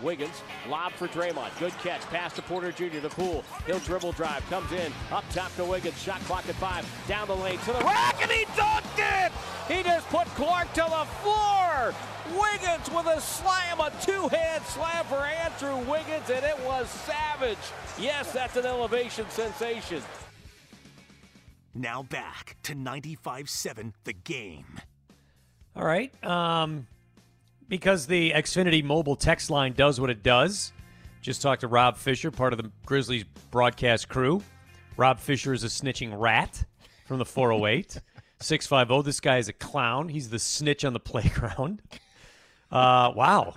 Wiggins, lob for Draymond. Good catch. Pass to Porter Jr. The pool. He'll dribble drive. Comes in. Up top to Wiggins. Shot clock at five. Down the lane to the rack, and he dunked it! He just put Clarke to the floor! Wiggins with a slam, a two-hand slam for Andrew Wiggins, and it was savage. Yes, that's an elevation sensation. Now back to 95-7 The Game. All right. Um, because the Xfinity mobile text line does what it does. Just talked to Rob Fischer, part of the Grizzlies broadcast crew. Rob Fischer is a snitching rat from the 408. 650. This guy is a clown. He's the snitch on the playground. Uh, wow.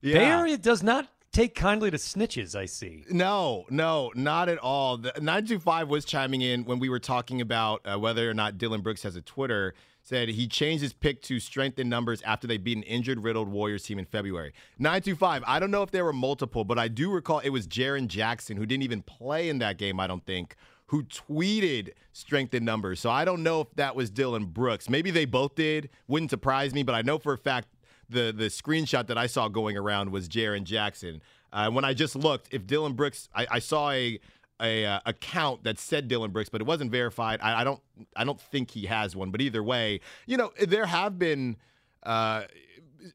Yeah. Bay Area does not take kindly to snitches, I see. No, no, not at all. The 925 was chiming in when we were talking about uh, whether or not Dillon Brooks has a Twitter. Said he changed his pick to strengthen numbers after they beat an injured, riddled Warriors team in February. 925, I don't know if there were multiple, but I do recall it was Jaren Jackson, who didn't even play in that game, I don't think, who tweeted strengthen numbers. So I don't know if that was Dillon Brooks. Maybe they both did. Wouldn't surprise me, but I know for a fact the the screenshot that I saw going around was Jaren Jackson. Uh, when I just looked, if Dillon Brooks, I, I saw a a uh, account that said Dillon Brooks, but it wasn't verified. I, I, don't I don't think he has one. But either way, you know there have been. Uh,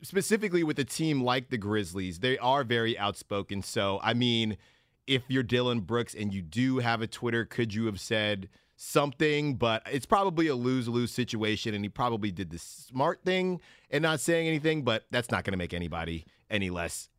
specifically with a team like the Grizzlies, they are very outspoken. So, I mean, if you're Dillon Brooks and you do have a Twitter, could you have said something? But it's probably a lose lose situation, and he probably did the smart thing and not saying anything, but that's not going to make anybody any less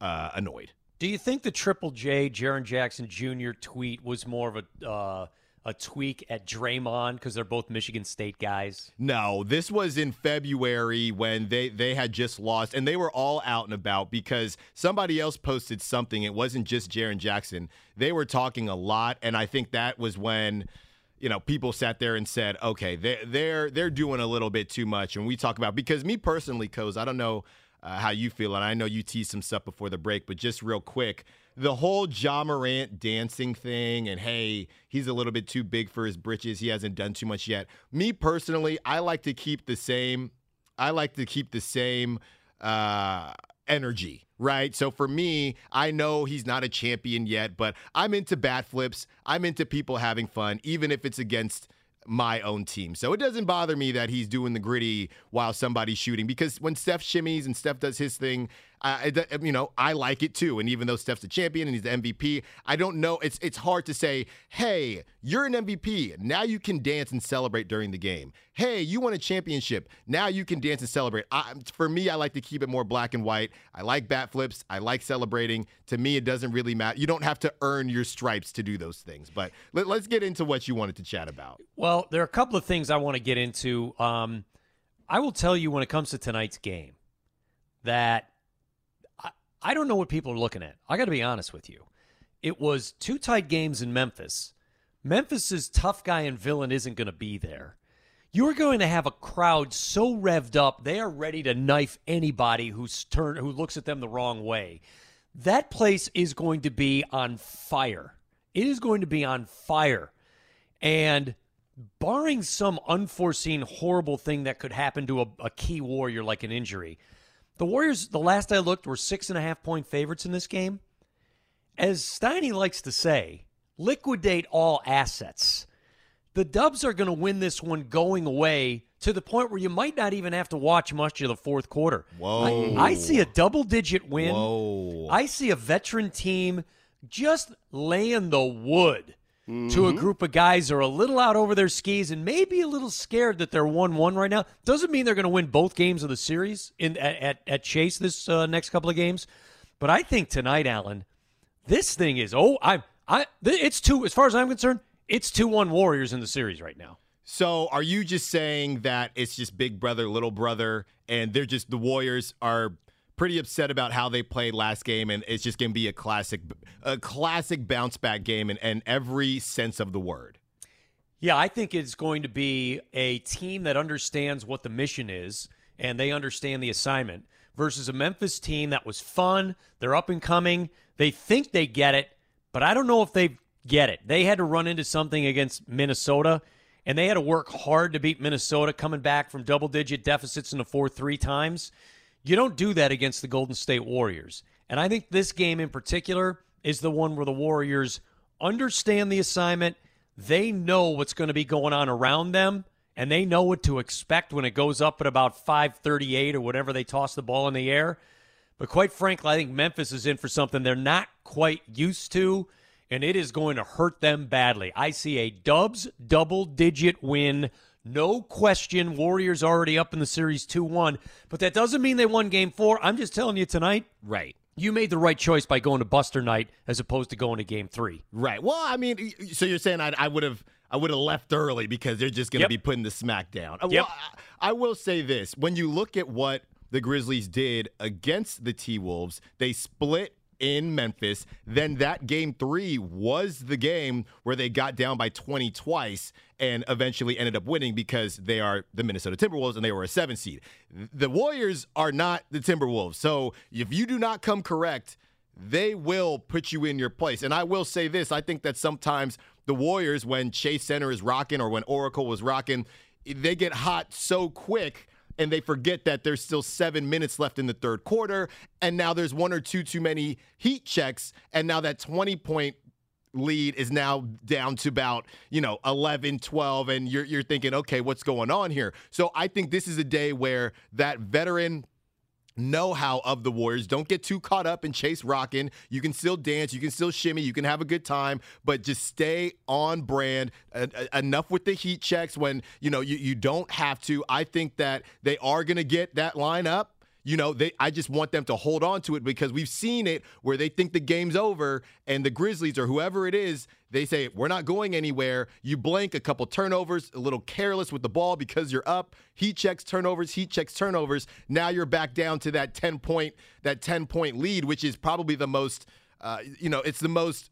uh, annoyed. Do you think the Triple J Jaren Jackson Jr. tweet was more of a uh, a tweak at Draymond because they're both Michigan State guys? No, this was in February when they they had just lost and they were all out and about because somebody else posted something. It wasn't just Jaren Jackson. They were talking a lot, and I think that was when you know people sat there and said, "Okay, they they're they're doing a little bit too much." And we talk about because me personally, Coz, I don't know uh, how you feel, and I know you teased some stuff before the break, but just real quick, the whole Ja Morant dancing thing, and hey, he's a little bit too big for his britches. He hasn't done too much yet. Me personally, I like to keep the same. I like to keep the same uh, energy, right? So for me, I know he's not a champion yet, but I'm into bat flips. I'm into people having fun, even if it's against my own team. So it doesn't bother me that he's doing the gritty while somebody's shooting because when Steph shimmies and Steph does his thing, uh, you know, I like it too. And even though Steph's the champion and he's the MVP, I don't know. It's it's hard to say, hey, you're an MVP. Now you can dance and celebrate during the game. Hey, you won a championship. Now you can dance and celebrate. I, for me, I like to keep it more black and white. I like bat flips. I like celebrating. To me, it doesn't really matter. You don't have to earn your stripes to do those things. But let, us get into what you wanted to chat about. Well, there are a couple of things I want to get into. Um, I will tell you when it comes to tonight's game that I don't know what people are looking at. I got to be honest with you. It was two tight games in Memphis. Memphis's tough guy and villain isn't going to be there. You're going to have a crowd so revved up they are ready to knife anybody who's turn who looks at them the wrong way. That place is going to be on fire. It is going to be on fire. And barring some unforeseen horrible thing that could happen to a, a key warrior like an injury, the Warriors, the last I looked, were six and a half point favorites in this game. As Steiny likes to say, liquidate all assets. The Dubs are going to win this one going away to the point where you might not even have to watch much of the fourth quarter. Whoa. I, I see a double digit win. Whoa. I see a veteran team just laying the wood mm-hmm. to a mm-hmm. group of guys who are a little out over their skis and maybe a little scared that they're 1 1 right now. Doesn't mean they're going to win both games of the series in at, at, Chase this uh, next couple of games. But I think tonight, Alan, this thing is, oh, I'm I, it's two, as far as I'm concerned, it's 2 1 Warriors in the series right now. So, are you just saying that it's just big brother, little brother, and they're just the Warriors are pretty upset about how they played last game, and it's just going to be a classic, a classic bounce back game in, in every sense of the word. Yeah, I think it's going to be a team that understands what the mission is and they understand the assignment versus a Memphis team that was fun. They're up and coming. They think they get it, but I don't know if they get it. They had to run into something against Minnesota, and they had to work hard to beat Minnesota, coming back from double digit deficits in the fourth three times. You don't do that against the Golden State Warriors. And I think this game in particular is the one where the Warriors understand the assignment. They know what's going to be going on around them, and they know what to expect when it goes up at about 538 or whatever they toss the ball in the air. But quite frankly, I think Memphis is in for something they're not quite used to, and it is going to hurt them badly. I see a Dubs double digit win. No question, Warriors already up in the series 2 1. But that doesn't mean they won game four. I'm just telling you tonight. Right. You made the right choice by going to Buster Night as opposed to going to game three. Right. Well, I mean, so you're saying I, I would have. I would have left early because they're just going to Yep. be putting the smack down. Uh, Yep. Well, I, I will say this: when you look at what the Grizzlies did against the T Wolves, they split in Memphis. Then that game three was the game where they got down by 20 twice and eventually ended up winning because they are the Minnesota Timberwolves and they were a seven seed. The Warriors are not the Timberwolves. So if you do not come correct, they will put you in your place. And I will say this I think that sometimes the Warriors, when Chase Center is rocking or when Oracle was rocking, they get hot so quick and they forget that there's still seven minutes left in the third quarter. And now there's one or two too many heat checks. And now that 20 point lead is now down to about you know 11 12 and you're you're thinking okay what's going on here so i think this is a day where that veteran know-how of the Warriors. Don't get too caught up in chase rocking. You can still dance, you can still shimmy, you can have a good time, but just stay on brand. Uh, enough with the heat checks when you know you, you don't have to. I think that they are going to get that line up. You know, they I just want them to hold on to it because we've seen it where they think the game's over and the Grizzlies or whoever it is, they say we're not going anywhere. You blank a couple turnovers, a little careless with the ball because you're up. Heat checks turnovers, heat checks turnovers. Now you're back down to that 10 point that 10 point lead, which is probably the most uh, you know, it's the most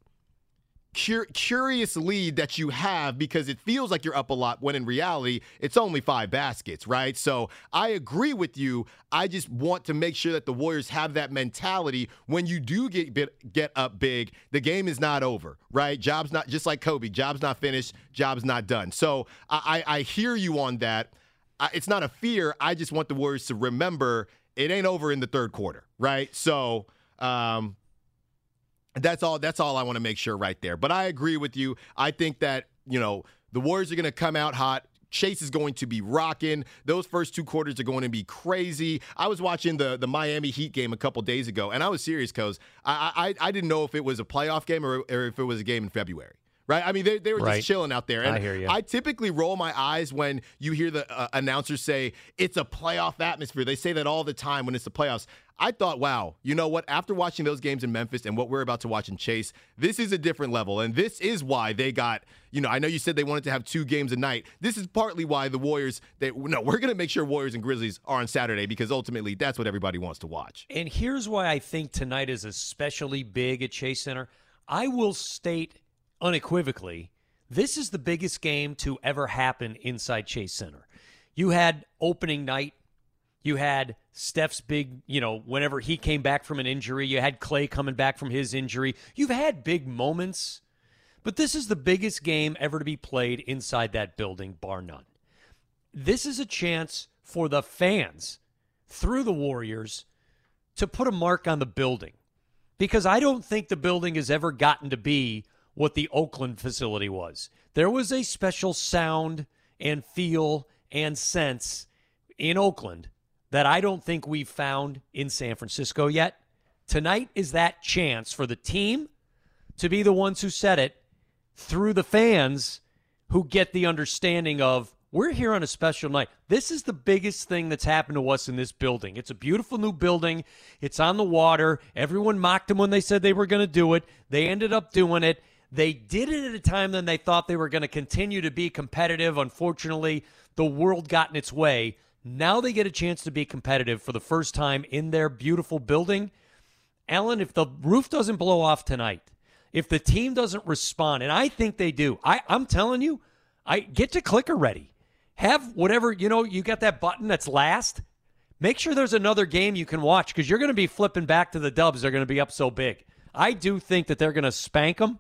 cur- curious lead that you have because it feels like you're up a lot when in reality it's only five baskets, right? So I agree with you. I just want to make sure that the Warriors have that mentality when you do get bit, get up big. The game is not over, right? Job's not just like Kobe. Job's not finished. Job's not done. So I, I, I hear you on that. I, it's not a fear. I just want the Warriors to remember it ain't over in the third quarter, right? So. Um, that's all. That's all I want to make sure right there. But I agree with you. I think that you know the Warriors are going to come out hot. Chase is going to be rocking. Those first two quarters are going to be crazy. I was watching the the Miami Heat game a couple days ago, and I was serious because I, I I didn't know if it was a playoff game or, or if it was a game in February. Right? I mean, they, they were Right. just chilling out there. And I hear you. I typically roll my eyes when you hear the uh, announcers say it's a playoff atmosphere. They say that all the time when it's the playoffs. I thought, wow, you know what? After watching those games in Memphis and what we're about to watch in Chase, this is a different level. And this is why they got, you know, I know you said they wanted to have two games a night. This is partly why the Warriors, they, no, we're going to make sure Warriors and Grizzlies are on Saturday because ultimately that's what everybody wants to watch. And here's why I think tonight is especially big at Chase Center. I will state unequivocally this is the biggest game to ever happen inside Chase Center. You had opening night, you had Steph's big, you know, whenever he came back from an injury, you had Clay coming back from his injury. You've had big moments, but this is the biggest game ever to be played inside that building, bar none. This is a chance for the fans through the Warriors to put a mark on the building because I don't think the building has ever gotten to be what the Oakland facility was. There was a special sound and feel and sense in Oakland that I don't think we've found in San Francisco yet. Tonight is that chance for the team to be the ones who said it through the fans who get the understanding of we're here on a special night. This is the biggest thing that's happened to us in this building. It's a beautiful new building. It's on the water. Everyone mocked them when they said they were going to do it. They ended up doing it. They did it at a time when they thought they were going to continue to be competitive. Unfortunately, the world got in its way. Now they get a chance to be competitive for the first time in their beautiful building. Alan, if the roof doesn't blow off tonight, if the team doesn't respond, and I think they do, I, I'm telling you, I get to clicker ready. Have whatever, you know, you got that button that's last. Make sure there's another game you can watch because you're going to be flipping back to the dubs. They're going to be up so big. I do think that they're going to spank them.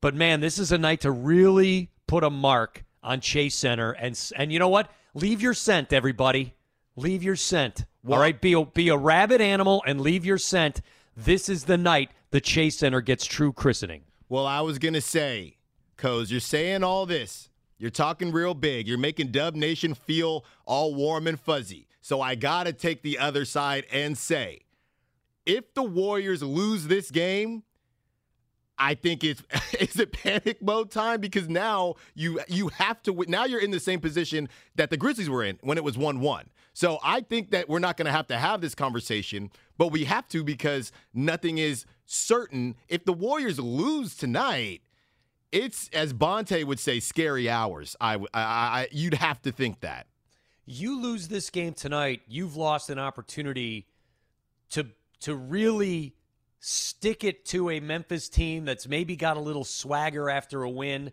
But man, this is a night to really put a mark on Chase Center. And and you know what? Leave your scent, everybody. Leave your scent. All right, be a, be a rabid animal and leave your scent. this is the night the Chase Center gets true christening. Well, I was going to say, Coz, you're saying all this. You're talking real big. You're making Dub Nation feel all warm and fuzzy. So I got to take the other side and say, if the Warriors lose this game, I think it's is it panic mode time because now you you have to now you're in the same position that the Grizzlies were in when it was 1-1. So I think that we're not going to have to have this conversation, but we have to because nothing is certain. If the Warriors lose tonight, it's as Bonte would say, scary hours. I, I, I you'd have to think that. You lose this game tonight, you've lost an opportunity to to really stick it to a Memphis team that's maybe got a little swagger after a win,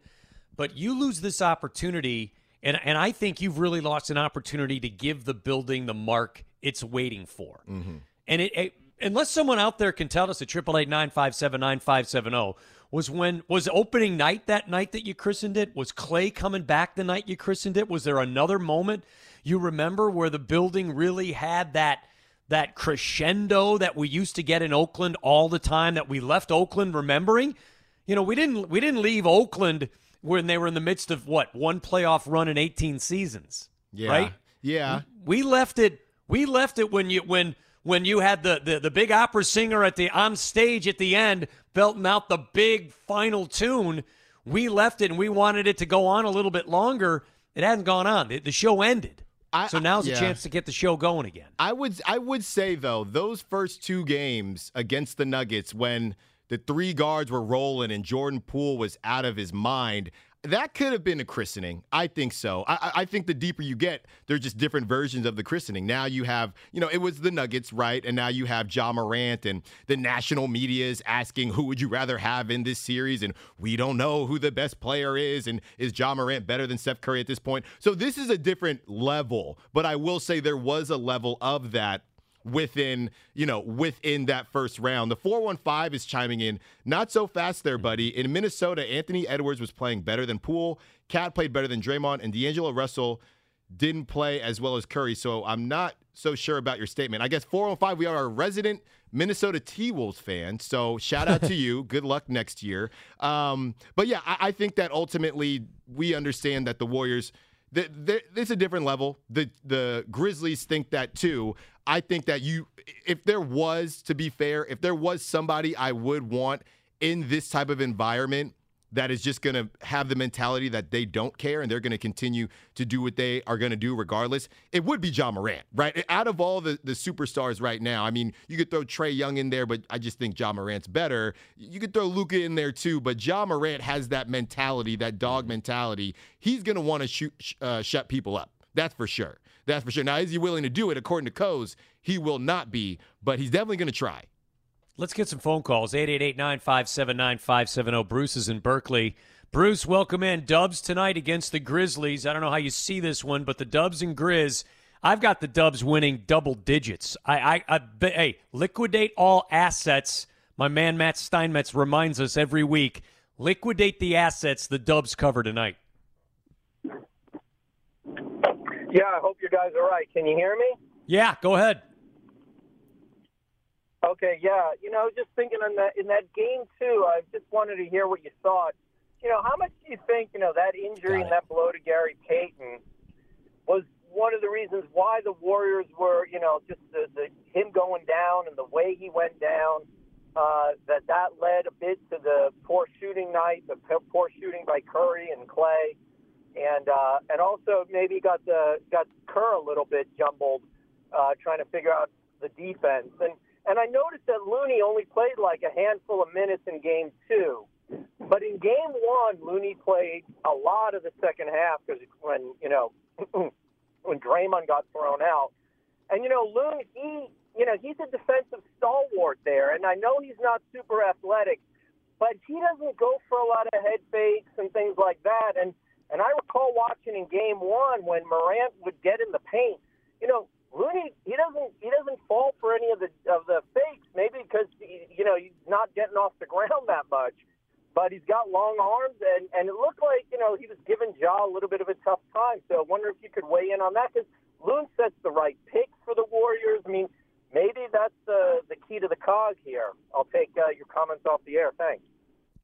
but you lose this opportunity, and and I think you've really lost an opportunity to give the building the mark it's waiting for. Mm-hmm. And it, it, unless someone out there can tell us at triple eight nine five seven nine five seven zero was when was opening night that night that you christened it was clay coming back the night you christened it was there another moment you remember where the building really had that that crescendo that we used to get in Oakland all the time that we left Oakland remembering. You know, we didn't we didn't leave Oakland when they were in the midst of what one playoff run in 18 seasons. Yeah. Right? Yeah. We left it we left it when you when when you had the, the, the big opera singer at the on stage at the end belting out the big final tune. We left it and we wanted it to go on a little bit longer. It hasn't gone on. The, the show ended. I, so now's yeah. a chance to get the show going again. I would I would say though those first two games against the Nuggets when the three guards were rolling and Jordan Poole was out of his mind. That could have been a christening. I think so. I, I, think the deeper you get, there's just different versions of the christening. Now you have, you know, it was the Nuggets, right? And now you have Ja Morant and the national media is asking who would you rather have in this series? And we don't know who the best player is. And is Ja Morant better than Steph Curry at this point? So this is a different level. But I will say there was a level of that within you know within that first round. The 415 is chiming in. Not so fast there, buddy. In Minnesota, Anthony Edwards was playing better than Poole. KAT played better than Draymond, and D'Angelo Russell didn't play as well as Curry. So I'm not so sure about your statement. I guess 415, we are a resident Minnesota T Wolves fan. So shout out to you. Good luck next year. Um, but yeah, I, I think that ultimately we understand that the Warriors – the, the, it's a different level. The the Grizzlies think that too. I think that you, if there was, to be fair, if there was somebody I would want in this type of environment that is just going to have the mentality that they don't care and they're going to continue to do what they are going to do regardless, it would be Ja Morant, right? Out of all the, the superstars right now, I mean, you could throw Trae Young in there, but I just think Ja Morant's better. You could throw Luka in there too, but Ja Morant has that mentality, that dog mentality. He's going to want to shoot, uh, shut people up. That's for sure. That's for sure. Now, is he willing to do it? According to Coz, he will not be, but he's definitely going to try. Let's get some phone calls. 888-957-9570. Bruce is in Berkeley. Bruce, welcome in. Dubs tonight against the Grizzlies. I don't know how you see this one, but the Dubs and Grizz, I've got the Dubs winning double digits. I, I, I hey, liquidate all assets. My man Matt Steinmetz reminds us every week. Liquidate the assets the Dubs cover tonight. Yeah, I hope you guys are right. Can you hear me? Yeah, go ahead. Okay, yeah. You know, just thinking in that in that game too, I just wanted to hear what you thought. You know, how much do you think you know that injury and that blow to Gary Payton was one of the reasons why the Warriors were, you know, just the, the him going down and the way he went down. Uh, that that led a bit to the poor shooting night, the poor shooting by Curry and Klay, and uh, and also maybe got the got Kerr a little bit jumbled, uh, trying to figure out the defense. And and I noticed that Looney only played like a handful of minutes in game two. But in game one, Looney played a lot of the second half because when, you know, when Draymond got thrown out. And, you know, Looney, he, you know, he's a defensive stalwart there. And I know he's not super athletic, but he doesn't go for a lot of head fakes and things like that. And, and I recall watching in game one when Morant would get in the paint, you know, Looney he doesn't he doesn't fall for any of the of the fakes. Maybe because you know he's not getting off the ground that much, but he's got long arms and and it looked like you know he was giving Ja a little bit of a tough time. So I wonder if you could weigh in on that because Loon sets the right picks for the Warriors. I mean, maybe that's uh, the key to the cog here. I'll take uh, your comments off the air. Thanks.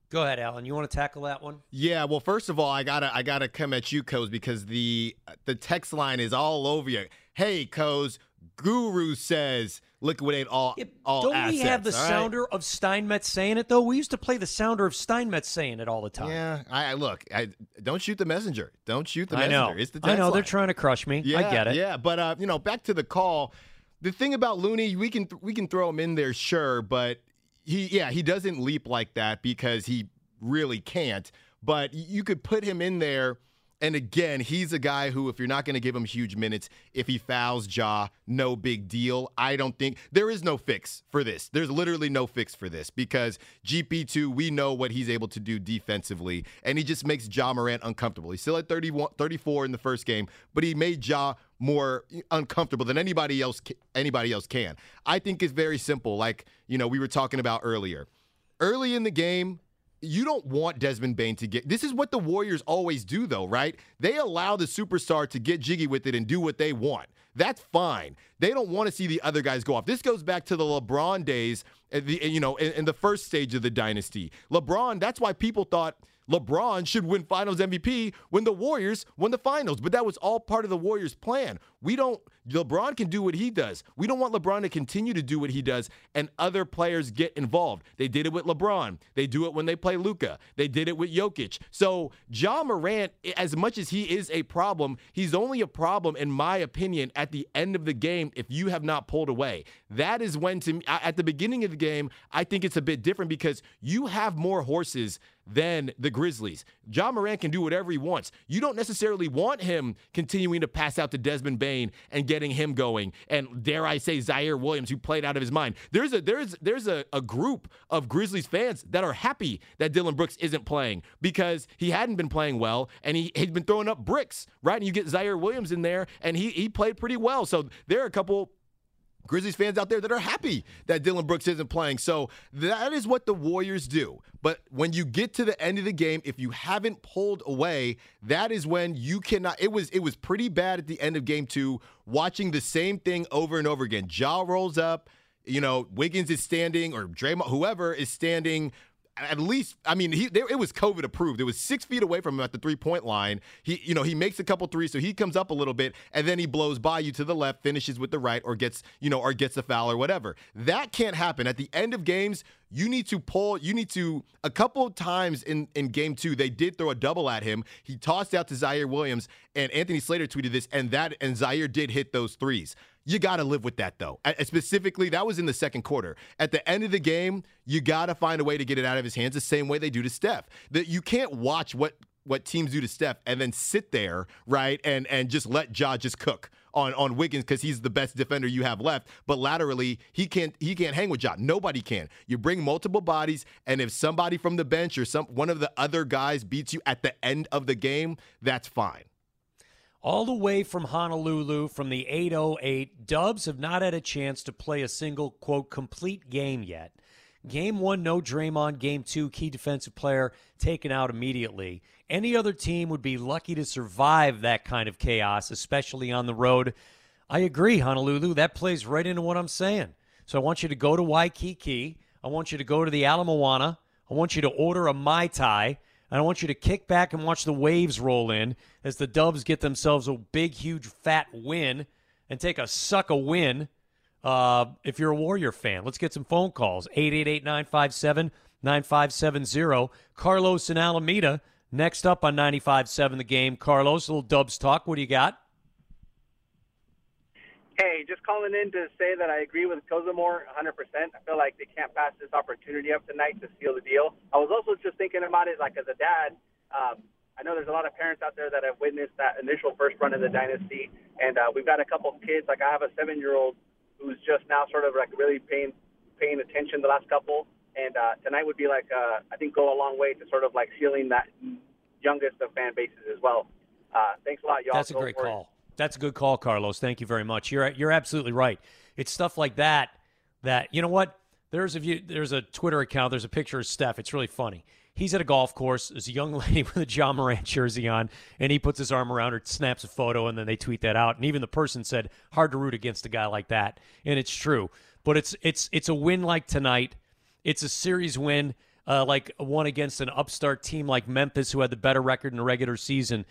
Go ahead, Alan. You want to tackle that one? Yeah. Well, first of all, I gotta I gotta come at you, Coz, because the the text line is all over you. Hey, Coz, Guru says liquidate all Yeah, all Don't assets. we have the right? sounder of Steinmetz saying it though? We used to play the sounder of Steinmetz saying it all the time. Yeah. I, I look. I don't shoot the messenger. Don't shoot the I know. It's the I know they're trying to crush me. Yeah, I get it. Yeah, but uh, you know, back to the call. The thing about Looney, we can we can throw him in there, sure, but he yeah he doesn't leap like that because he really can't. But you could put him in there. And again, he's a guy who, if you're not going to give him huge minutes, if he fouls Ja, no big deal. I don't think there is no fix for this. There's literally no fix for this because GP2, we know what he's able to do defensively, and he just makes Ja Morant uncomfortable. He's still at 31, 34 in the first game, but he made Ja more uncomfortable than anybody else anybody else can. I think it's very simple. Like you know, we were talking about earlier. Early in the game, you don't want Desmond Bane to get. This is what the Warriors always do, though, right? They allow the superstar to get jiggy with it and do what they want. That's fine. They don't want to see the other guys go off. This goes back to the LeBron days, eh, the, eh, you know, in, in the first stage of the dynasty. LeBron, that's why people thought LeBron should win finals MVP when the Warriors won the finals. But that was all part of the Warriors' plan. We don't, LeBron can do what he does. We don't want LeBron to continue to do what he does and other players get involved. They did it with LeBron. They do it when they play Luka. They did it with Jokic. So, Ja Morant, as much as he is a problem, he's only a problem, in my opinion, at the end of the game if you have not pulled away. That is when, to me, at the beginning of the game, I think it's a bit different because you have more horses than the Grizzlies. Ja Morant can do whatever he wants. You don't necessarily want him continuing to pass out to Desmond Bane and getting him going. And dare I say Ziaire Williams, who played out of his mind. There's a there's there's a, a group of Grizzlies fans that are happy that Dillon Brooks isn't playing because he hadn't been playing well and he, he's been throwing up bricks, right? And you get Ziaire Williams in there and he he played pretty well. So there are a couple Grizzlies fans out there that are happy that Dillon Brooks isn't playing. So that is what the Warriors do. But when you get to the end of the game, if you haven't pulled away, that is when you cannot. It was it was pretty bad at the end of game two, watching the same thing over and over again. Ja rolls up, you know, Wiggins is standing, or Draymond, whoever is standing at least I mean he there, it was COVID approved. It was six feet away from him at the three point line. He you know he makes a couple threes, so he comes up a little bit, and then he blows by you to the left, finishes with the right, or gets you know or gets a foul or whatever. That can't happen at the end of games. You need to pull. You need to a couple times in in game two they did throw a double at him. He tossed out to Ziaire Williams, and Anthony Slater tweeted this, and that and Ziaire did hit those threes. You got to live with that, though. Specifically, that was in the second quarter. At the end of the game, you got to find a way to get it out of his hands the same way they do to Steph. That you can't watch what what teams do to Steph and then sit there, right, and and just let Ja just cook on on Wiggins because he's the best defender you have left. But laterally, he can't he can't hang with Ja. Nobody can. You bring multiple bodies, and if somebody from the bench or some one of the other guys beats you at the end of the game, that's fine all the way from Honolulu from the 808. Dubs have not had a chance to play a single, quote, complete game yet. Game one, no Draymond. Game two, key defensive player taken out immediately. Any other team would be lucky to survive that kind of chaos, especially on the road. I agree, Honolulu. That plays right into what I'm saying. So I want you to go to Waikiki. I want you to go to the Ala Moana. I want you to order a Mai Tai. I want you to kick back and watch the waves roll in as the Dubs get themselves a big, huge, fat win and take a suck a win. Uh, if you're a Warrior fan, let's get some phone calls. 888 957 9570. Carlos and Alameda next up on 95.7 the game. Carlos, a little Dubs talk. What do you got? Hey, just calling in to say that I agree with Kozimor 100%. I feel like they can't pass this opportunity up tonight to seal the deal. I was also just thinking about it like as a dad. Um, I know there's a lot of parents out there that have witnessed that initial first run of the dynasty, and uh, we've got a couple of kids. Like I have a seven-year-old who's just now sort of like really paying paying attention the last couple, and uh, tonight would be like uh, I think go a long way to sort of like sealing that youngest of fan bases as well. Uh, thanks a lot, y'all. That's a great call. That's a good call, Carlos. Thank you very much. You're you're absolutely right. It's stuff like that that you know what. There's a view, there's a Twitter account. There's a picture of Steph. It's really funny. He's at a golf course. There's a young lady with a Ja Morant jersey on, and he puts his arm around her, snaps a photo, and then they tweet that out. And even the person said, "Hard to root against a guy like that," and it's true. But it's it's it's a win like tonight. It's a series win, uh, like one against an upstart team like Memphis, who had the better record in the regular season.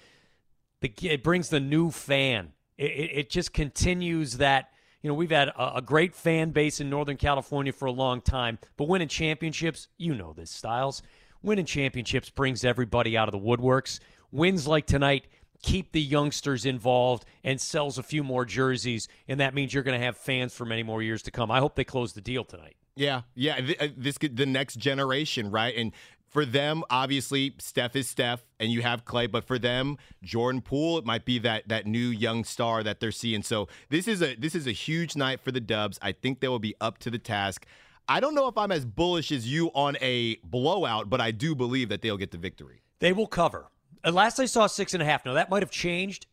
The, it brings the new fan. It, it, it just continues that you know, we've had a, a, great fan base in Northern California for a long time, but winning championships, you know this, Stiles. Winning championships brings everybody out of the woodworks. Wins like tonight keep the youngsters involved and sells a few more jerseys, and that means you're going to have fans for many more years to come. I hope they close the deal tonight. Yeah, yeah. Uh, this the next generation, right? And for them, obviously, Steph is Steph, and you have Clay. But for them, Jordan Poole, it might be that that new young star that they're seeing. So this is a this is a huge night for the Dubs. I think they will be up to the task. I don't know if I'm as bullish as you on a blowout, but I do believe that they'll get the victory. They will cover. And last I saw six and a half. Now that might have changed,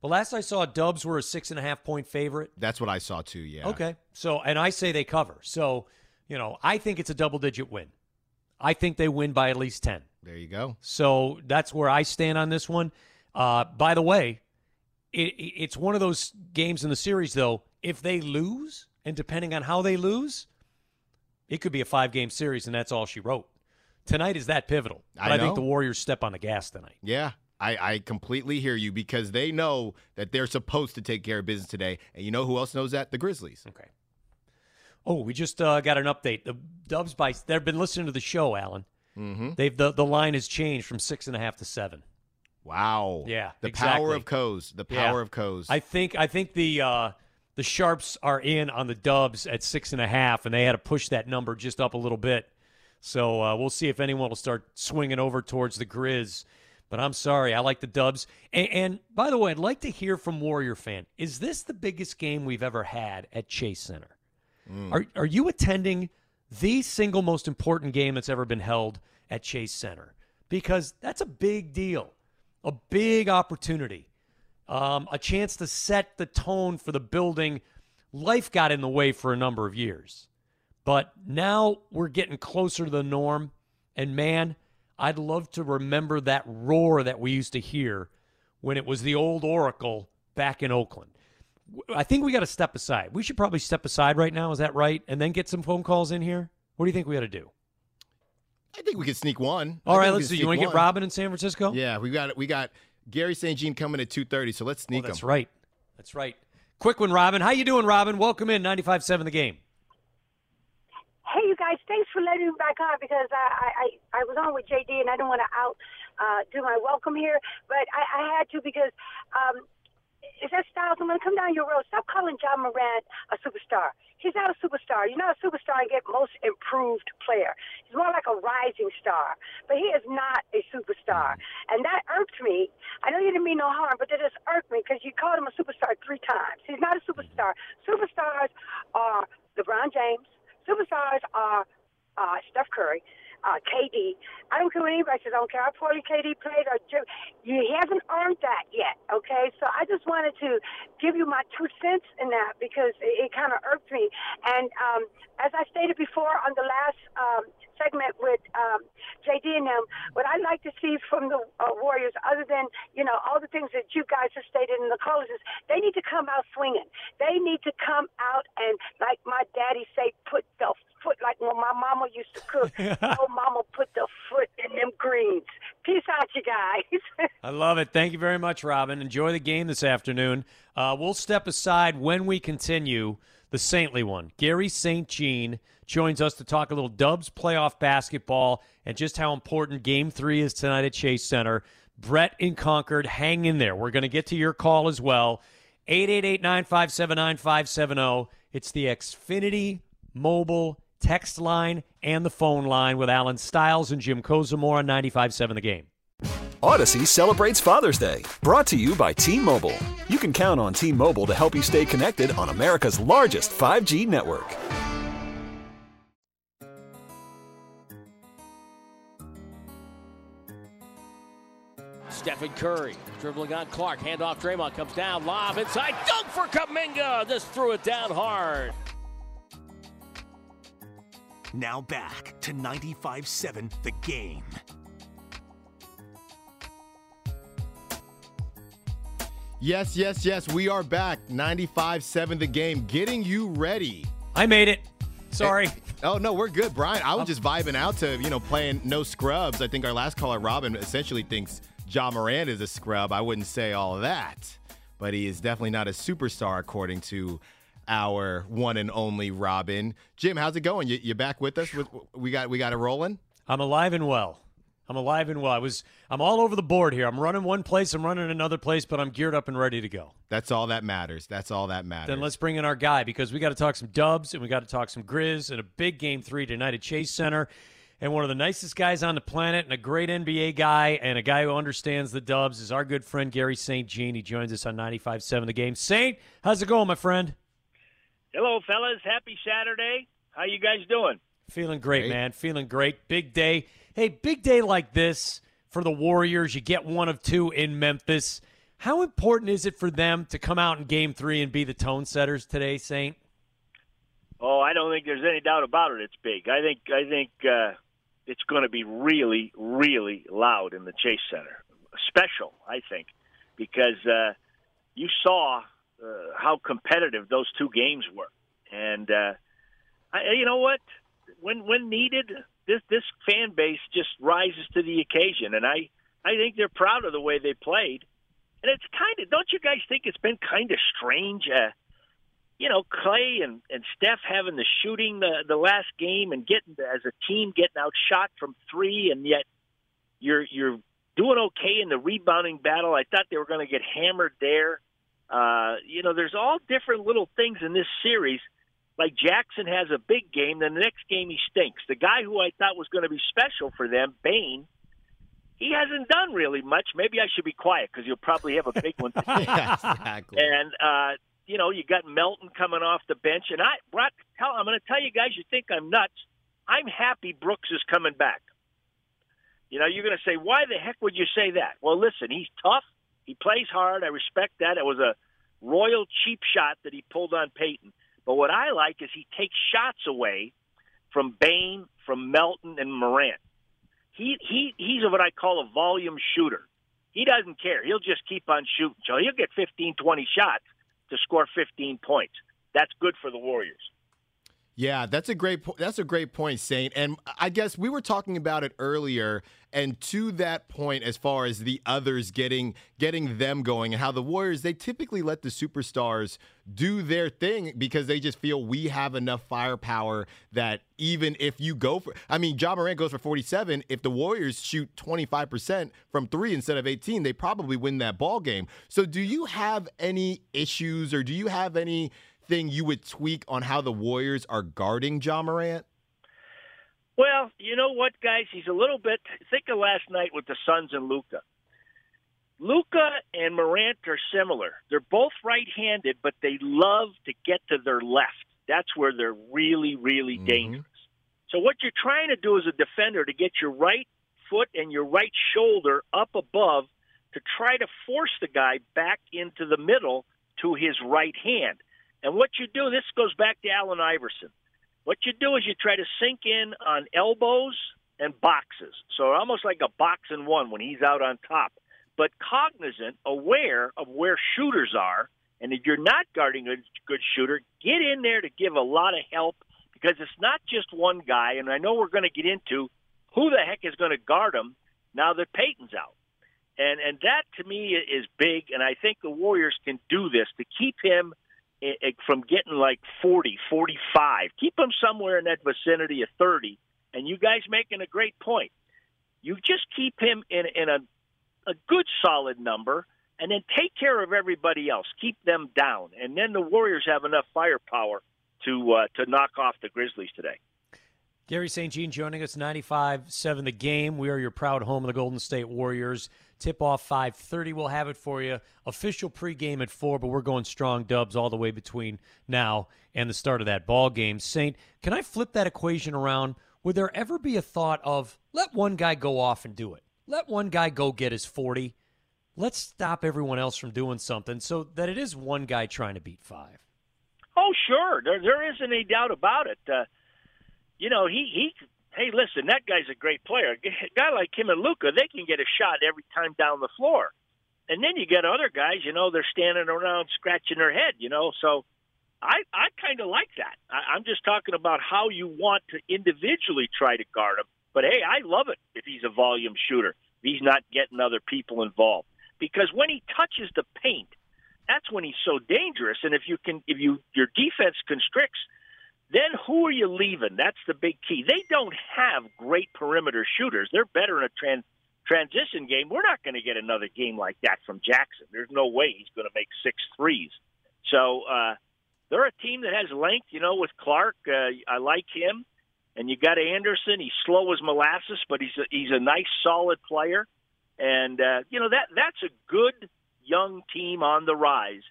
but last I saw, Dubs were a six and a half point favorite. That's what I saw too. Yeah. Okay. So, and I say they cover. So, you know, I think it's a double digit win. I think they win by at least 10. There you go. So that's where I stand on this one. Uh, by the way, it, it's one of those games in the series, though. If they lose, and depending on how they lose, it could be a five game series, and that's all she wrote. Tonight is that pivotal. But I, I think the Warriors step on the gas tonight. Yeah, I, I, completely hear you because they know that they're supposed to take care of business today. And you know who else knows that? The Grizzlies. Okay. Oh, we just uh, got an update. The Dubs by they've been listening to the show, Alan. Mm-hmm. They've the the line has changed from six and a half to seven. Wow. Yeah. The exactly. power of Coz. The power yeah. of Coz. I think I think the uh, the sharps are in on the Dubs at six and a half, and they had to push that number just up a little bit. So uh, we'll see if anyone will start swinging over towards the Grizz. But I'm sorry, I like the Dubs. And, and by the way, I'd like to hear from Warrior fan. Is this the biggest game we've ever had at Chase Center? Mm. Are are you attending the single most important game that's ever been held at Chase Center? Because that's a big deal, a big opportunity, um, a chance to set the tone for the building. Life got in the way for a number of years, but now we're getting closer to the norm. And man, I'd love to remember that roar that we used to hear when it was the old Oracle back in Oakland. I think we got to step aside. We should probably step aside right now. Is that right? And then get some phone calls in here. What do you think we got to do? I think we could sneak one. All right, let's do. You want to get Robin in San Francisco? Yeah, we got it. we got Garry St. Jean coming at two thirty. So let's sneak. Oh, that's him. right. That's right. Quick one, Robin. How you doing, Robin? Welcome in 95.7 The Game. Hey, you guys. Thanks for letting me back on because I I, I was on with JD and I don't want to out uh, do my welcome here, but I, I had to because um, is that Stiles? I'm to come down your road. Stop calling John Moran a superstar. He's not a superstar. You're not a superstar and get most improved player. He's more like a rising star. But he is not a superstar. And that irked me. I know you didn't mean no harm, but that just irked me because you called him a superstar three times. He's not a superstar. Superstars are LeBron James. Superstars are uh, Steph Curry uh, KD. I don't care what anybody says. I don't care how poorly KD played or Jim. He hasn't earned that yet. Okay, so I just wanted to give you my two cents in that because it, it kind of irked me. And um, as I stated before on the last um, segment with um, JD and them, what I'd like to see from the uh, Warriors, other than you know all the things that you guys have stated in the closes, is they need to come out swinging. They need to come out and, like my daddy say, put the foot like when my mama used to cook. oh, mama put the foot in them greens. Peace out, you guys. I love it. Thank you very much, Robin. Enjoy the game this afternoon. Uh, we'll step aside when we continue the saintly one. Garry St. Jean joins us to talk a little Dubs playoff basketball and just how important game three is tonight at Chase Center. Brett in Concord, hang in there. We're going to get to your call as well. 888 957 9570. It's the Xfinity Mobile text line and the phone line with Alan Stiles and Jim Kozimor on 95.7 The Game. Audacy celebrates Father's Day, brought to you by T-Mobile. You can count on T-Mobile to help you stay connected on America's largest 5G network. Stephen Curry dribbling on Clarke, Handoff Draymond comes down. Lob inside. Dunk for Kuminga. Just threw it down hard. Now back to 95 7 the game. Yes, yes, yes. We are back. 95 7 the game, getting you ready. I made it. Sorry. Oh, no, we're good, Brian. I was just vibing out to, you know, playing no scrubs. I think our last caller, Robin, essentially thinks Ja Morant is a scrub. I wouldn't say all that, but he is definitely not a superstar, according to our one and only Robin. Jim, how's it going? You, you back with us? We got we got it rolling. I'm alive and well. I'm alive and well. I was I'm all over the board here. I'm running one place, I'm running another place, but I'm geared up and ready to go. That's all that matters. That's all that matters. Then let's bring in our guy because we got to talk some dubs and we got to talk some Grizz and a big game three tonight at Chase Center. And one of the nicest guys on the planet and a great NBA guy and a guy who understands the dubs is our good friend Garry St. Jean. He joins us on 95.7 The Game. Saint, how's it going, my friend? Hello, fellas. Happy Saturday. How you guys doing? Feeling great, great, man. Feeling great. Big day. Hey, big day like this for the Warriors. You get one of two in Memphis. How important is it for them to come out in game three and be the tone setters today, Saint? Oh, I don't think there's any doubt about it. It's big. I think I think uh, it's going to be really, really loud in the Chase Center. Special, I think, because uh, you saw uh, how competitive those two games were, and uh, I, you know what? When when needed, this this fan base just rises to the occasion, and I I think they're proud of the way they played. And it's kind of don't you guys think it's been kind of strange? Uh, you know, Clay and and Steph having the shooting the the last game and getting as a team getting outshot from three, and yet you're you're doing okay in the rebounding battle. I thought they were going to get hammered there. Uh, you know, there's all different little things in this series like Jackson has a big game, then the next game he stinks. The guy who I thought was going to be special for them, Bane, he hasn't done really much. Maybe I should be quiet because you'll probably have a big one. yeah, exactly. And uh, you know, you got Melton coming off the bench, and I, Brock, tell, I'm going to tell you guys, you think I'm nuts. I'm happy Brooks is coming back. You know, you're going to say, why the heck would you say that? Well, listen, he's tough. He plays hard. I respect that. It was a royal cheap shot that he pulled on Payton. But what I like is he takes shots away from Bane, from Melton, and Morant. He he he's what I call a volume shooter. He doesn't care. He'll just keep on shooting. So he'll get 15, 20 shots to score 15 points. That's good for the Warriors. Yeah, that's a great po- that's a great point, Saint. And I guess we were talking about it earlier. And to that point, as far as the others getting getting them going, and how the Warriors they typically let the superstars do their thing because they just feel we have enough firepower that even if you go for, I mean, Ja Morant goes for 47. If the Warriors shoot 25 percent from three instead of 18, they probably win that ball game. So, do you have any issues, or do you have any thing you would tweak on how the Warriors are guarding Ja Morant? Well, you know what, guys? He's a little bit. Think of last night with the Suns and Luka. Luka and Morant are similar. They're both right-handed, but they love to get to their left. That's where they're really, really mm-hmm. dangerous. So what you're trying to do as a defender to get your right foot and your right shoulder up above to try to force the guy back into the middle to his right hand. And what you do, this goes back to Allen Iverson. What you do is you try to sink in on elbows and boxes. So almost like a box and one when he's out on top. But cognizant, aware of where shooters are, and if you're not guarding a good shooter, get in there to give a lot of help because it's not just one guy. And I know we're going to get into who the heck is going to guard him now that Payton's out. And and that to me is big, and I think the Warriors can do this to keep him – from getting like 40, 45. Keep them somewhere in that vicinity of 30. And you guys making a great point. You just keep him in, in a, a good solid number and then take care of everybody else. Keep them down. And then the Warriors have enough firepower to, uh, to knock off the Grizzlies today. Garry St. Jean joining us 95-7 the game. We are your proud home of the Golden State Warriors. Tip off 5:30. We'll have it for you. Official pregame at 4, but we're going strong dubs all the way between now and the start of that ball game. Saint, can I flip that equation around? Would there ever be a thought of let one guy go off and do it? Let one guy go get his 40. Let's stop everyone else from doing something so that it is one guy trying to beat 5. Oh, sure. There there isn't any doubt about it. Uh, you know, he he. Hey, listen, that guy's a great player. A guy like him and Luka, they can get a shot every time down the floor. and then you get other guys, you know, they're standing around scratching their head, you know. So I I kind of like that. I, I'm just talking about how you want to individually try to guard him. But hey, I love it if he's a volume shooter. If he's not getting other people involved because when he touches the paint, that's when he's so dangerous. And if you can, if you your defense constricts, then who are you leaving? That's the big key. They don't have great perimeter shooters. They're better in a trans, transition game. We're not going to get another game like that from Jackson. There's no way he's going to make six threes. So uh, they're a team that has length. You know, with Clarke, uh, I like him. And you got Anderson. He's slow as molasses, but he's a, he's a nice, solid player. And uh, you know that that's a good young team on the rise.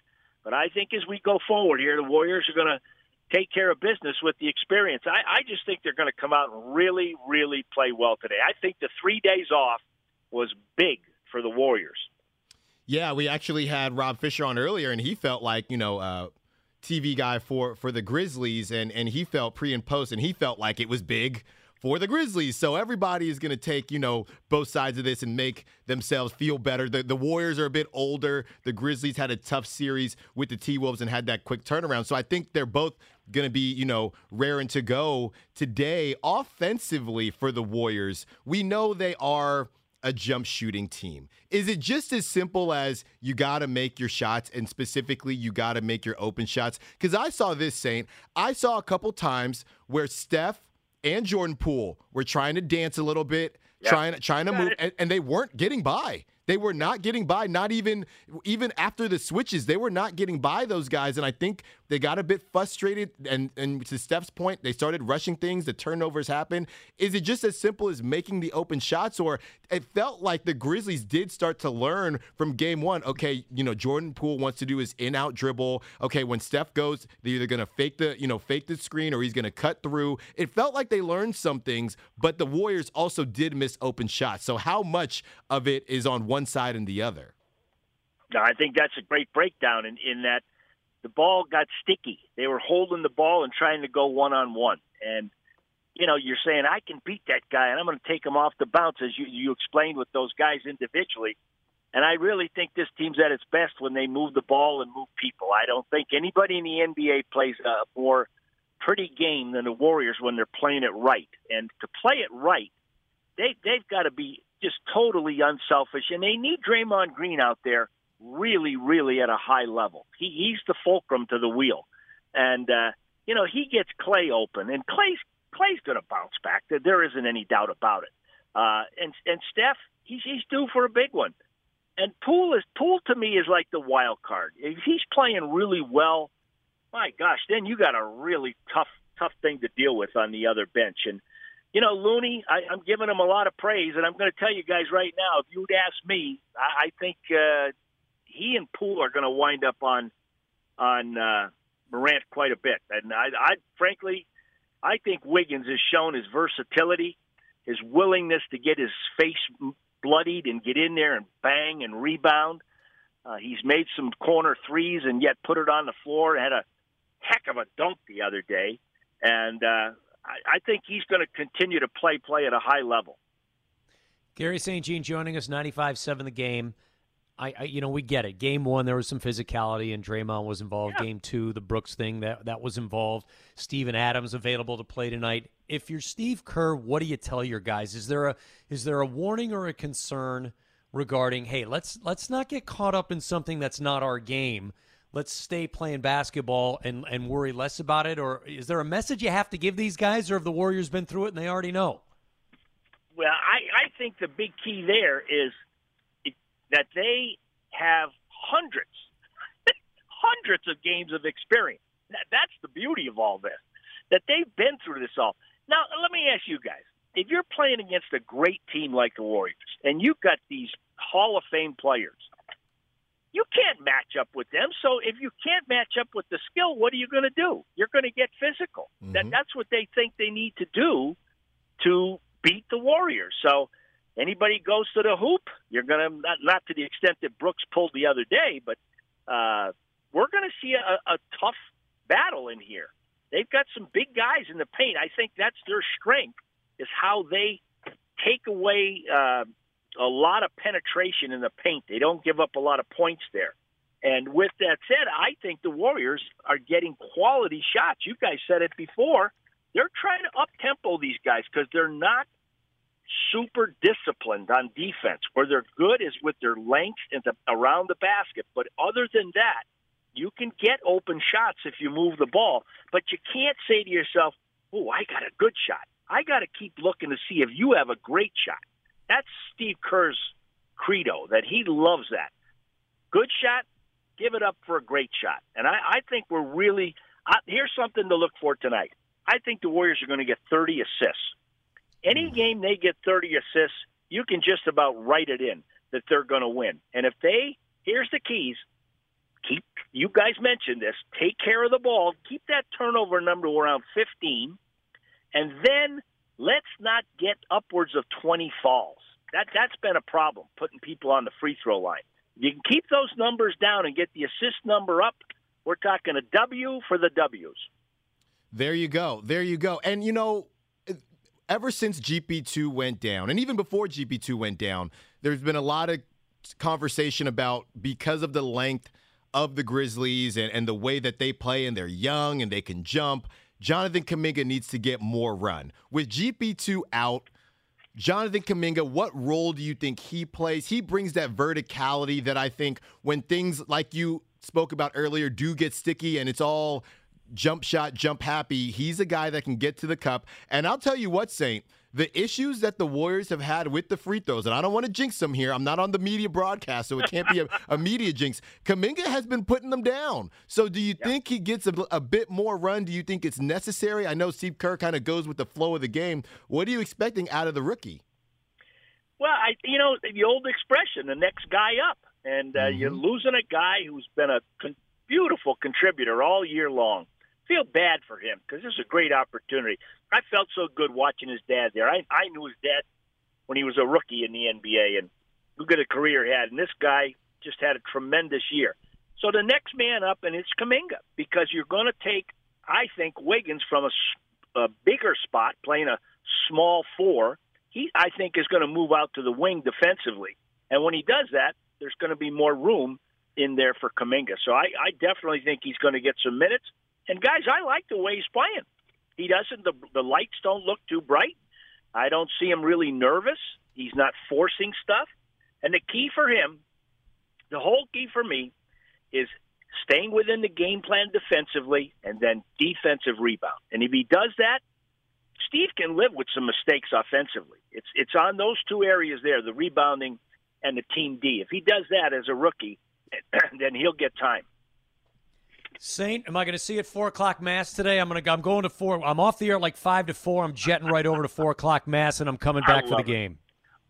But I think as we go forward here, the Warriors are going to take care of business with the experience. I, I just think they're going to come out and really, really play well today. I think the three days off was big for the Warriors. Yeah, we actually had Rob Fischer on earlier, and he felt like you know. Uh, TV guy for for the Grizzlies, and and he felt pre and post, and he felt like it was big for the Grizzlies. So everybody is going to take, you know, both sides of this and make themselves feel better. The, the Warriors are a bit older. The Grizzlies had a tough series with the T Wolves and had that quick turnaround. So I think they're both going to be, you know, raring to go today. Offensively for the Warriors, we know they are a jump shooting team. Is it just as simple as you got to make your shots and specifically you got to make your open shots? Because I saw this, Saint. I saw a couple times where Steph and Jordan Poole were trying to dance a little bit, yep. trying trying to move, and, and, they weren't getting by. They were not getting by, not even even after the switches. They were not getting by those guys, and I think they got a bit frustrated. And and to Steph's point, they started rushing things. The turnovers happened. Is it just as simple as making the open shots, or it felt like the Grizzlies did start to learn from game one? Okay, you know Jordan Poole wants to do his in out dribble. Okay, when Steph goes, they're either gonna fake the you know fake the screen or he's gonna cut through. It felt like they learned some things, but the Warriors also did miss open shots. So how much of it is on one one side and the other. I think that's a great breakdown in, in that the ball got sticky. They were holding the ball and trying to go one on one. And, you know, you're saying, I can beat that guy and I'm going to take him off the bounce, as you, you explained with those guys individually. And I really think this team's at its best when they move the ball and move people. I don't think anybody in the NBA plays a more pretty game than the Warriors when they're playing it right. And to play it right, they they've got to be just totally unselfish, and they need Draymond Green out there really, really at a high level. He, he's the fulcrum to the wheel, and uh, you know he gets Clay open, and Clay's Clay's going to bounce back. There, isn't any doubt about it. Uh, and and Steph, he's he's due for a big one. And Poole is Poole to me is like the wild card. If he's playing really well, my gosh, then you got a really tough tough thing to deal with on the other bench. And you know, Looney, I, I'm giving him a lot of praise, and I'm going to tell you guys right now, if you'd ask me, I, I think uh, he and Poole are going to wind up on on uh, Morant quite a bit. And I, I frankly, I think Wiggins has shown his versatility, his willingness to get his face bloodied and get in there and bang and rebound. Uh, he's made some corner threes and yet put it on the floor. Had a heck of a dunk the other day, and uh, I, I think he's going to continue to play play at a high level. Garry St. Jean joining us, 95-7 the game. I, I, you know, we get it. Game one, there was some physicality, and Draymond was involved. Yeah. Game two, the Brooks thing that that was involved. Steven Adams available to play tonight. If you're Steve Kerr, what do you tell your guys? Is there a is there a warning or a concern regarding? Hey, let's let's not get caught up in something that's not our game let's stay playing basketball and, and worry less about it? Or is there a message you have to give these guys, or have the Warriors been through it and they already know? Well, I, I think the big key there is that they have hundreds, hundreds of games of experience. That's the beauty of all this, that they've been through this all. Now, let me ask you guys if you're playing against a great team like the Warriors and you've got these Hall of Fame players you can't match up with them. So if you can't match up with the skill, what are you going to do? You're going to get physical. Mm-hmm. That that's what they think they need to do to beat the Warriors. So anybody goes to the hoop, you're going to not, not to the extent that Brooks pulled the other day, but uh, we're going to see a, a tough battle in here. They've got some big guys in the paint. I think that's their strength is how they take away uh, a lot of penetration in the paint. They don't give up a lot of points there. And with that said, I think the Warriors are getting quality shots. You guys said it before. They're trying to up tempo these guys because they're not super disciplined on defense. Where they're good is with their length and the, around the basket. But other than that, you can get open shots if you move the ball. But you can't say to yourself, "Oh, I got a good shot." I got to keep looking to see if you have a great shot. That's Steve Kerr's credo that he loves that. Good shot, give it up for a great shot. And I, I think we're really uh, here's something to look for tonight. I think the Warriors are going to get 30 assists. Any hmm. game they get 30 assists, you can just about write it in that they're going to win. And if they, here's the keys. Keep you guys mentioned this. Take care of the ball. Keep that turnover number around 15, and then let's not get upwards of 20 falls. That that's been a problem putting people on the free throw line. You can keep those numbers down and get the assist number up, we're talking a W for the W's. There you go. There you go. And you know, ever since GP2 went down, and even before GP2 went down, there's been a lot of conversation about because of the length of the Grizzlies and, and the way that they play, and they're young and they can jump. Jonathan Kuminga needs to get more run. With GP2 out, Jonathan Kuminga, what role do you think he plays? He brings that verticality that I think when things like you spoke about earlier do get sticky and it's all jump shot, jump happy. He's a guy that can get to the cup. And I'll tell you what, Saint, the issues that the Warriors have had with the free throws, and I don't want to jinx them here. I'm not on the media broadcast, so it can't be a, a media jinx. Kuminga has been putting them down. So do you think he gets a, a, bit more run? Do you think it's necessary? I know Steve Kerr kind of goes with the flow of the game. What are you expecting out of the rookie? Well, I you know the old expression, the next guy up, and uh, mm-hmm. you're losing a guy who's been a con- beautiful contributor all year long feel bad for him because this is a great opportunity. I felt so good watching his dad there. I I knew his dad when he was a rookie in the NBA, and look at a career he had. And this guy just had a tremendous year. So the next man up, and it's Kuminga because you're going to take, I think, Wiggins from a, a bigger spot, playing a small four. He, I think, is going to move out to the wing defensively, and when he does that, there's going to be more room in there for Kuminga. So I, I definitely think he's going to get some minutes. And guys, I like the way he's playing. He doesn't. The the lights don't look too bright. I don't see him really nervous. He's not forcing stuff. And the key for him, the whole key for me, is staying within the game plan defensively and then defensive rebound. And if he does that, Steve can live with some mistakes offensively. It's it's on those two areas there, the rebounding and the team D. If he does that as a rookie, then he'll get time. Saint, am I going to see at four o'clock mass today? I'm going to. I'm going to four. I'm off the air at like five to four. I'm jetting right over to four o'clock mass, and I'm coming back for the it. game.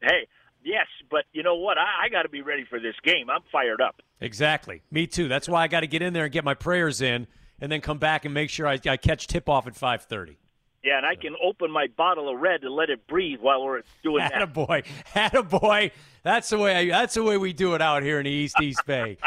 Hey, yes, but you know what? I, I got to be ready for this game. I'm fired up. Exactly. Me too. That's why I got to get in there and get my prayers in, and then come back and make sure I, I catch tip off at five thirty. Yeah, and I can open my bottle of red and let it breathe while we're doing that. boy, boy. That's the way. I, that's the way we do it out here in the East East Bay.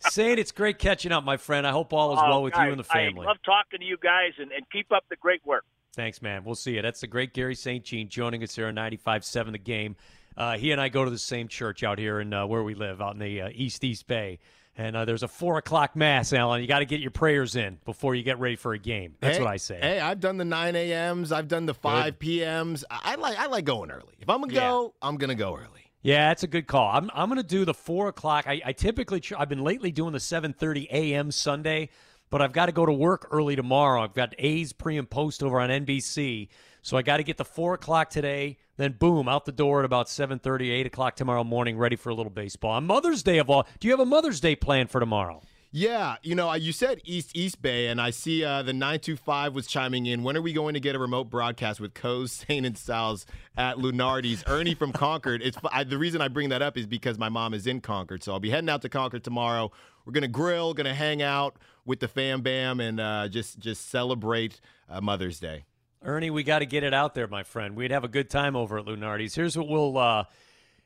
Saint, it's great catching up, my friend. I hope all is Oh, well with guys, you and the family. I love talking to you guys, and, and keep up the great work. Thanks, man. We'll see you. That's the great Garry St. Jean joining us here on 95.7 The Game. Uh, he and I go to the same church out here in uh, where we live, out in the uh, East East Bay. And uh, there's a 4 o'clock Mass, Alan. You got to get your prayers in before you get ready for a game. That's Hey, what I say. Hey, I've done the 9 a.m.s. I've done the 5 p.m.s. I, I like I like going early. If I'm gonna go, I'm gonna go early. Yeah, that's a good call. I'm, I'm going to do the 4 o'clock. I, I typically, I've been lately doing the 7.30 a.m. Sunday, but I've got to go to work early tomorrow. I've got A's pre and post over on NBC. So I got to get the 4 o'clock today, then boom, out the door at about 7.30, 8 o'clock tomorrow morning, ready for a little baseball. On Mother's Day of all, do you have a Mother's Day plan for tomorrow? Yeah, you know, you said East East Bay, and I see uh, the 925 was chiming in. When are we going to get a remote broadcast with Coz, Saint, and Sal's at Lunardi's? Ernie from Concord. It's I, the reason I bring that up is because my mom is in Concord, so I'll be heading out to Concord tomorrow. We're gonna grill, gonna hang out with the fam bam, and uh, just just celebrate uh, Mother's Day. Ernie, we got to get it out there, my friend. We'd have a good time over at Lunardi's. Here's what we'll. Uh,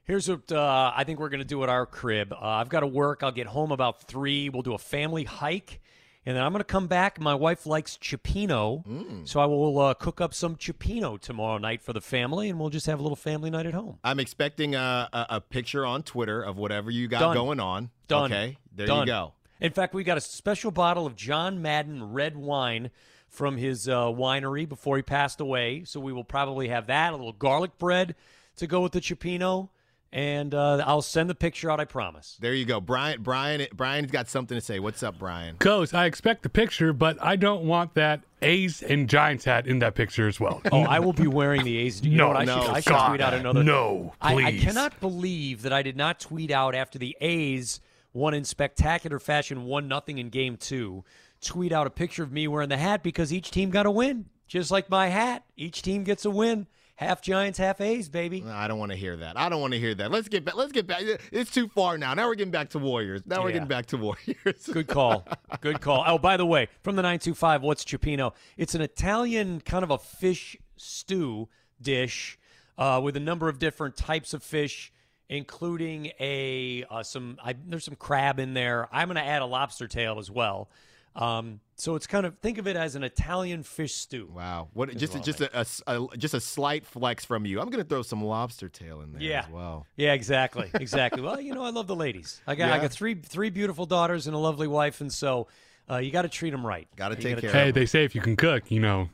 here's what uh, I think we're going to do at our crib. Uh, I've got to work. I'll get home about three. We'll do a family hike And then I'm going to come back. My wife likes cioppino, Mm. so I will uh, cook up some cioppino tomorrow night for the family, and we'll just have a little family night at home. I'm expecting a, a, a picture on Twitter of whatever you got Done. going on. Done. Okay, there Done. you go. In fact, we got a special bottle of John Madden red wine from his uh, winery before he passed away. So we will probably have that, a little garlic bread to go with the cioppino, and uh, I'll send the picture out. I promise. There you go, Brian. Brian. Brian's got something to say. What's up, Brian? Coach, I expect the picture, but I don't want that A's and Giants hat in that picture as well. Oh, I will be wearing the A's. You No, know what? I no, should, I should God, tweet out another. no, I, I cannot believe that I did not tweet out after the A's won in spectacular fashion, one nothing in Game Two. Tweet out a picture of me wearing the hat because each team got a win, just like my hat. Each team gets a win. Half Giants, half A's, baby. I don't want to hear that. I don't want to hear that. Let's get back. Let's get back. It's too far now. Now we're getting back to Warriors. Now we're Yeah. getting back to Warriors. Good call. Good call. Oh, by the way, from the 925, what's Cioppino? It's an Italian kind of a fish stew dish uh, with a number of different types of fish, including a uh, some. I, there's some crab in there. I'm going to add a lobster tail as well. Um, so it's kind of think of it as an Italian fish stew. Wow. What? Is Just what I just a, just a slight flex from you. I'm gonna throw some lobster tail in there Yeah. as well. Yeah, exactly, exactly. well, you know, I love the ladies. I got I got three three beautiful daughters and a lovely wife, and so uh, you got to treat them right. Got to take gotta care Hey, of they say if you can cook, you know,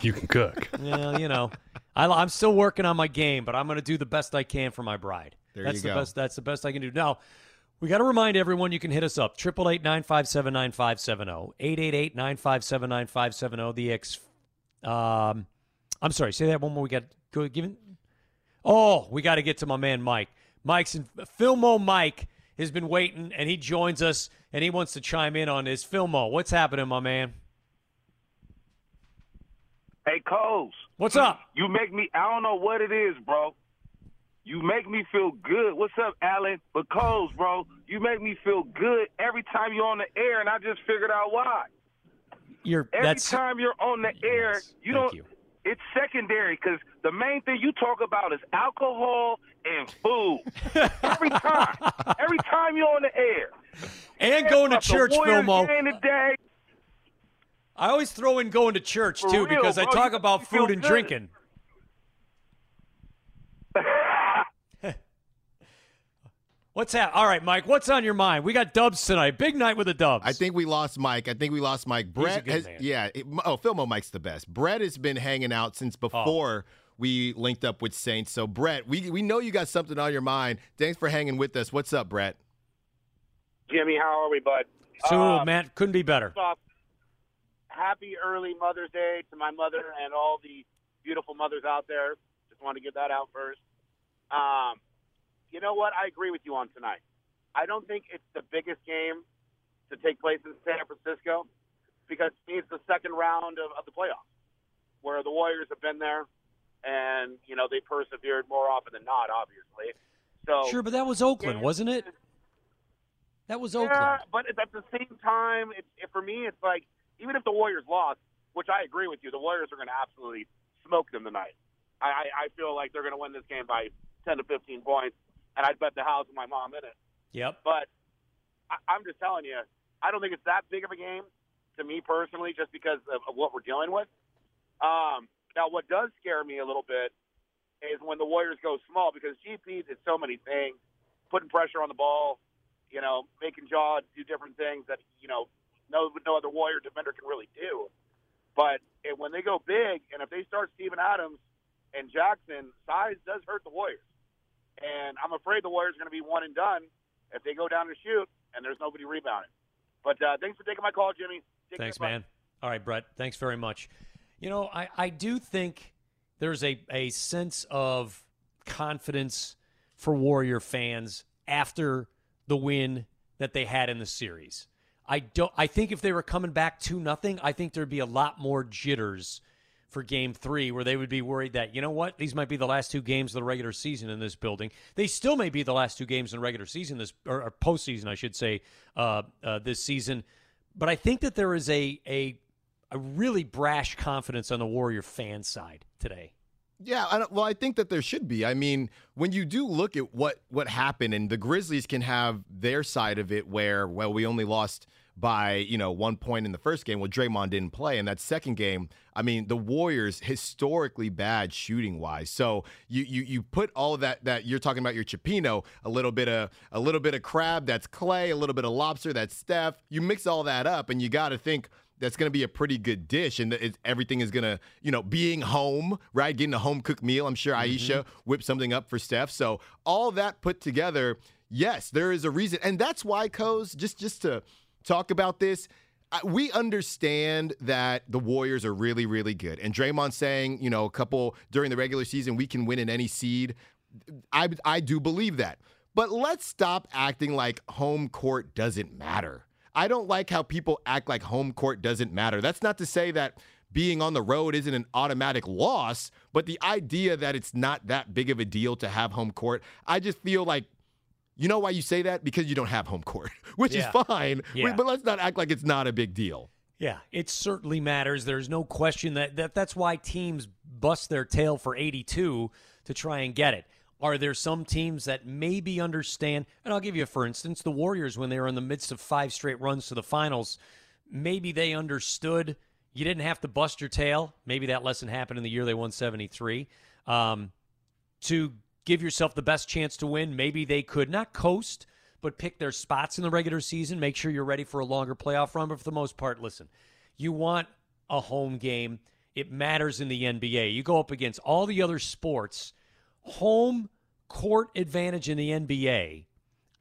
you can cook. Well, you know, I, I'm still working on my game, but I'm going to do the best I can for my bride. There that's you the go. best. That's the best I can do. Now, we got to remind everyone you can hit us up triple eight nine five seven nine five seven zero eight eight eight nine five seven nine five seven zero. The ex. Um, I'm sorry. Say that one more. We got go given. Oh, we got to get to my man Mike. Mike's in Fillmore. Mike has been waiting, and he joins us, and he wants to chime in on this. Fillmore, what's happening, my man? Hey, Coz. What's up? You make me, I don't know what it is, bro. You make me feel good. What's up, Alan? But Coz, bro, you make me feel good every time you're on the air, and I just figured out why. You're Every time you're on the air, you Thank don't. you. It's secondary because the main thing you talk about is alcohol and food. every time, every time you're on the air, and going to church, Fillmore. I always throw in going to church For too real, because I talk about make me feel food and good. drinking. What's that? All right, Mike. What's on your mind? We got Dubs tonight. Big night with the Dubs. I think we lost Mike. I think we lost Mike. a Brett good has, man. yeah. it- oh, Fillmore Mike's the best. Brett has been hanging out since before we linked up with Saints. So, Brett, we we know you got something on your mind. Thanks for hanging with us. What's up, Brett? Jimmy, how are we, bud? so, Uh, man, couldn't be better. Off, happy early Mother's Day to my mother and all the beautiful mothers out there. Just want to get that out first. Um, you know what? I agree with you on tonight. I don't think it's the biggest game to take place in San Francisco because it's the second round of, of the playoffs where the Warriors have been there and, you know, they persevered more often than not, obviously. So Sure, but that was Oakland, Yeah. wasn't it? That was Yeah, Oakland. but at the same time, it, it, for me, it's like even if the Warriors lost, which I agree with you, the Warriors are going to absolutely smoke them tonight. I, I, I feel like they're going to win this game by 10 to 15 points, and I'd bet the house with my mom in it. Yep. But I, I'm just telling you, I don't think it's that big of a game to me personally, just because of, of what we're dealing with. Um, now, what does scare me a little bit is when the Warriors go small because GP did so many things, putting pressure on the ball, you know, making Ja do different things that you know no no other Warrior defender can really do. But it, when they go big, and if they start Steven Adams and Jackson, size does hurt the Warriors. And I'm afraid the Warriors are going to be one and done if they go down to shoot and there's nobody rebounding. But uh, thanks for taking my call, Jimmy. Take Thanks, man. All right, Brett. Thanks very much. You know, I, I do think there's a, a sense of confidence for Warrior fans after the win that they had in the series. I don't I think if they were coming back two nothing, I think there'd be a lot more jitters for game three where they would be worried that, you know what, these might be the last two games of the regular season in this building. They still may be the last two games in regular season this or, or postseason, I should say, uh, uh, this season. But I think that there is a a a really brash confidence on the Warrior fan side today. Yeah, I well, I think that there should be. I mean, when you do look at what what happened, and the Grizzlies can have their side of it, where well, we only lost by, you know, one point in the first game. Well, Draymond didn't play. In that second game, I mean, the Warriors historically bad shooting wise. So you you you put all of that that you're talking about your cioppino, a little bit of a little bit of crab, that's Clay, a little bit of lobster, that's Steph. You mix all that up and you got to think that's going to be a pretty good dish, and it, everything is going to, you know, being home, right? Getting a home cooked meal. I'm sure Ayesha mm-hmm. whipped something up for Steph. So all that put together, yes, there is a reason, and that's why, Coz, just just to talk about this. We understand that the Warriors are really, really good. And Draymond saying, you know, a couple during the regular season, we can win in any seed. I, I do believe that. But let's stop acting like home court doesn't matter. I don't like how people act like home court doesn't matter. That's not to say that being on the road isn't an automatic loss, but the idea that it's not that big of a deal to have home court, I just feel like you know why you say that? Because you don't have home court, which yeah. is fine. Yeah. But let's not act like it's not a big deal. Yeah, it certainly matters. There's no question that, that that's why teams bust their tail for 82 to try and get it. Are there some teams that maybe understand? And I'll give you, for instance, the Warriors, when they were in the midst of five straight runs to the finals, maybe they understood you didn't have to bust your tail. Maybe that lesson happened in the year they won 73. Um, to give yourself the best chance to win. Maybe they could not coast, but pick their spots in the regular season. Make sure you're ready for a longer playoff run. But for the most part, listen, you want a home game. It matters in the NBA. You go up against all the other sports. Home court advantage in the NBA,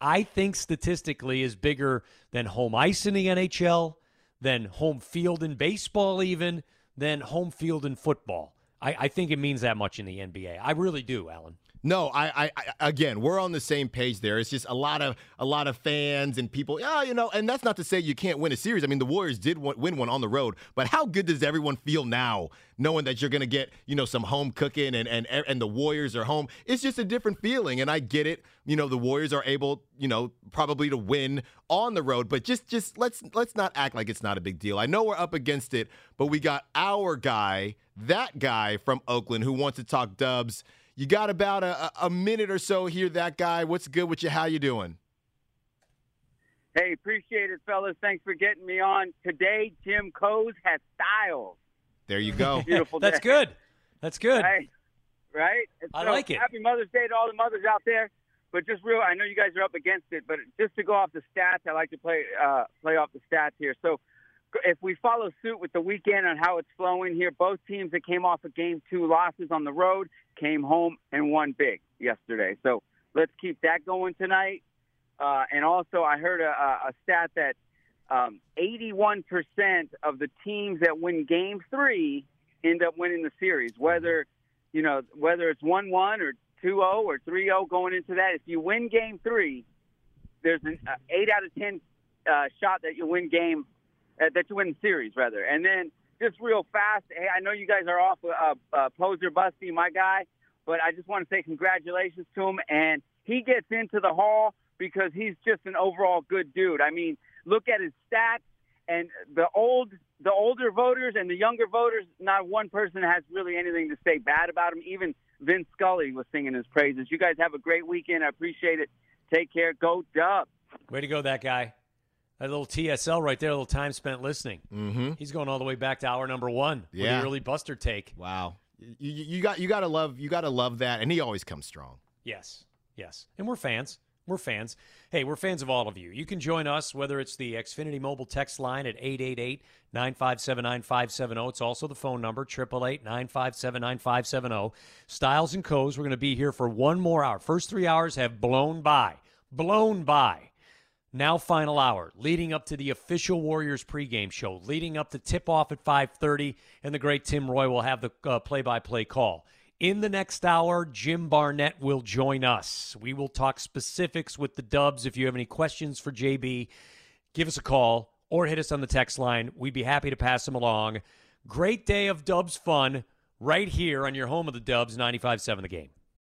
I think statistically, is bigger than home ice in the NHL, than home field in baseball, even, than home field in football. I, I think it means that much in the NBA. I really do, Alan. No, I, I, I, again, we're on the same page there. It's just a lot of a lot of fans and people. Yeah, you know, and that's not to say you can't win a series. I mean, the Warriors did win one on the road, but how good does everyone feel now, knowing that you're going to get you know some home cooking and and and the Warriors are home? It's just a different feeling, and I get it. You know, the Warriors are able, you know, probably to win on the road, but just just let's let's not act like it's not a big deal. I know we're up against it, but we got our guy, that guy from Oakland, who wants to talk Dubs. You got about a, a minute or so here, that guy. What's good with you? How you doing? Hey, appreciate it, fellas. Thanks for getting me on. Today, Jim Coz has Stiles. There you go. Beautiful That's day. good. That's good. Right? Right? I like it. Happy Mother's Day to all the mothers out there. But just real, I know you guys are up against it, but just to go off the stats, I like to play uh, play off the stats here. So if we follow suit with the weekend on how it's flowing here, both teams that came off of game two losses on the road came home and won big yesterday. So let's keep that going tonight. Uh, and also, I heard a, a stat that um, 81% of the teams that win game three end up winning the series, whether you know whether it's one one or 2-0 or 3-0 going into that. If you win game three, there's an uh, eight out of ten uh, shot that you win game uh, that you win the series rather. And then just real fast, hey, I know you guys are off uh, uh, Posey Busty, my guy, but I just want to say congratulations to him. And he gets into the hall because he's just an overall good dude. I mean, look at his stats and the old the older voters and the younger voters, not one person has really anything to say bad about him. Even Vince Scully was singing his praises. You guys have a great weekend. I appreciate it. Take care. Go Dub. Way to go, that guy. That little TSL right there, a little time spent listening. Mm-hmm. He's going all the way back to hour number one. Yeah, early Buster take. Wow, you, you got you got to love you got to love that, and he always comes strong. Yes, yes, and we're fans. We're fans. Hey, we're fans of all of you. You can join us, whether it's the Xfinity mobile text line at 888 957 9570. It's also the phone number, 888 957 9570. Stiles and Coz, we're going to be here for one more hour. First three hours have blown by. Blown by. Now final hour, leading up to the official Warriors pregame show, leading up to tip-off at 5.30, and the great Tim Roye will have the uh, play-by-play call. In the next hour, Jim Barnett will join us. We will talk specifics with the Dubs. If you have any questions for JB, give us a call or hit us on the text line. We'd be happy to pass them along. Great day of Dubs fun right here on your home of the Dubs, 95.7 The Game.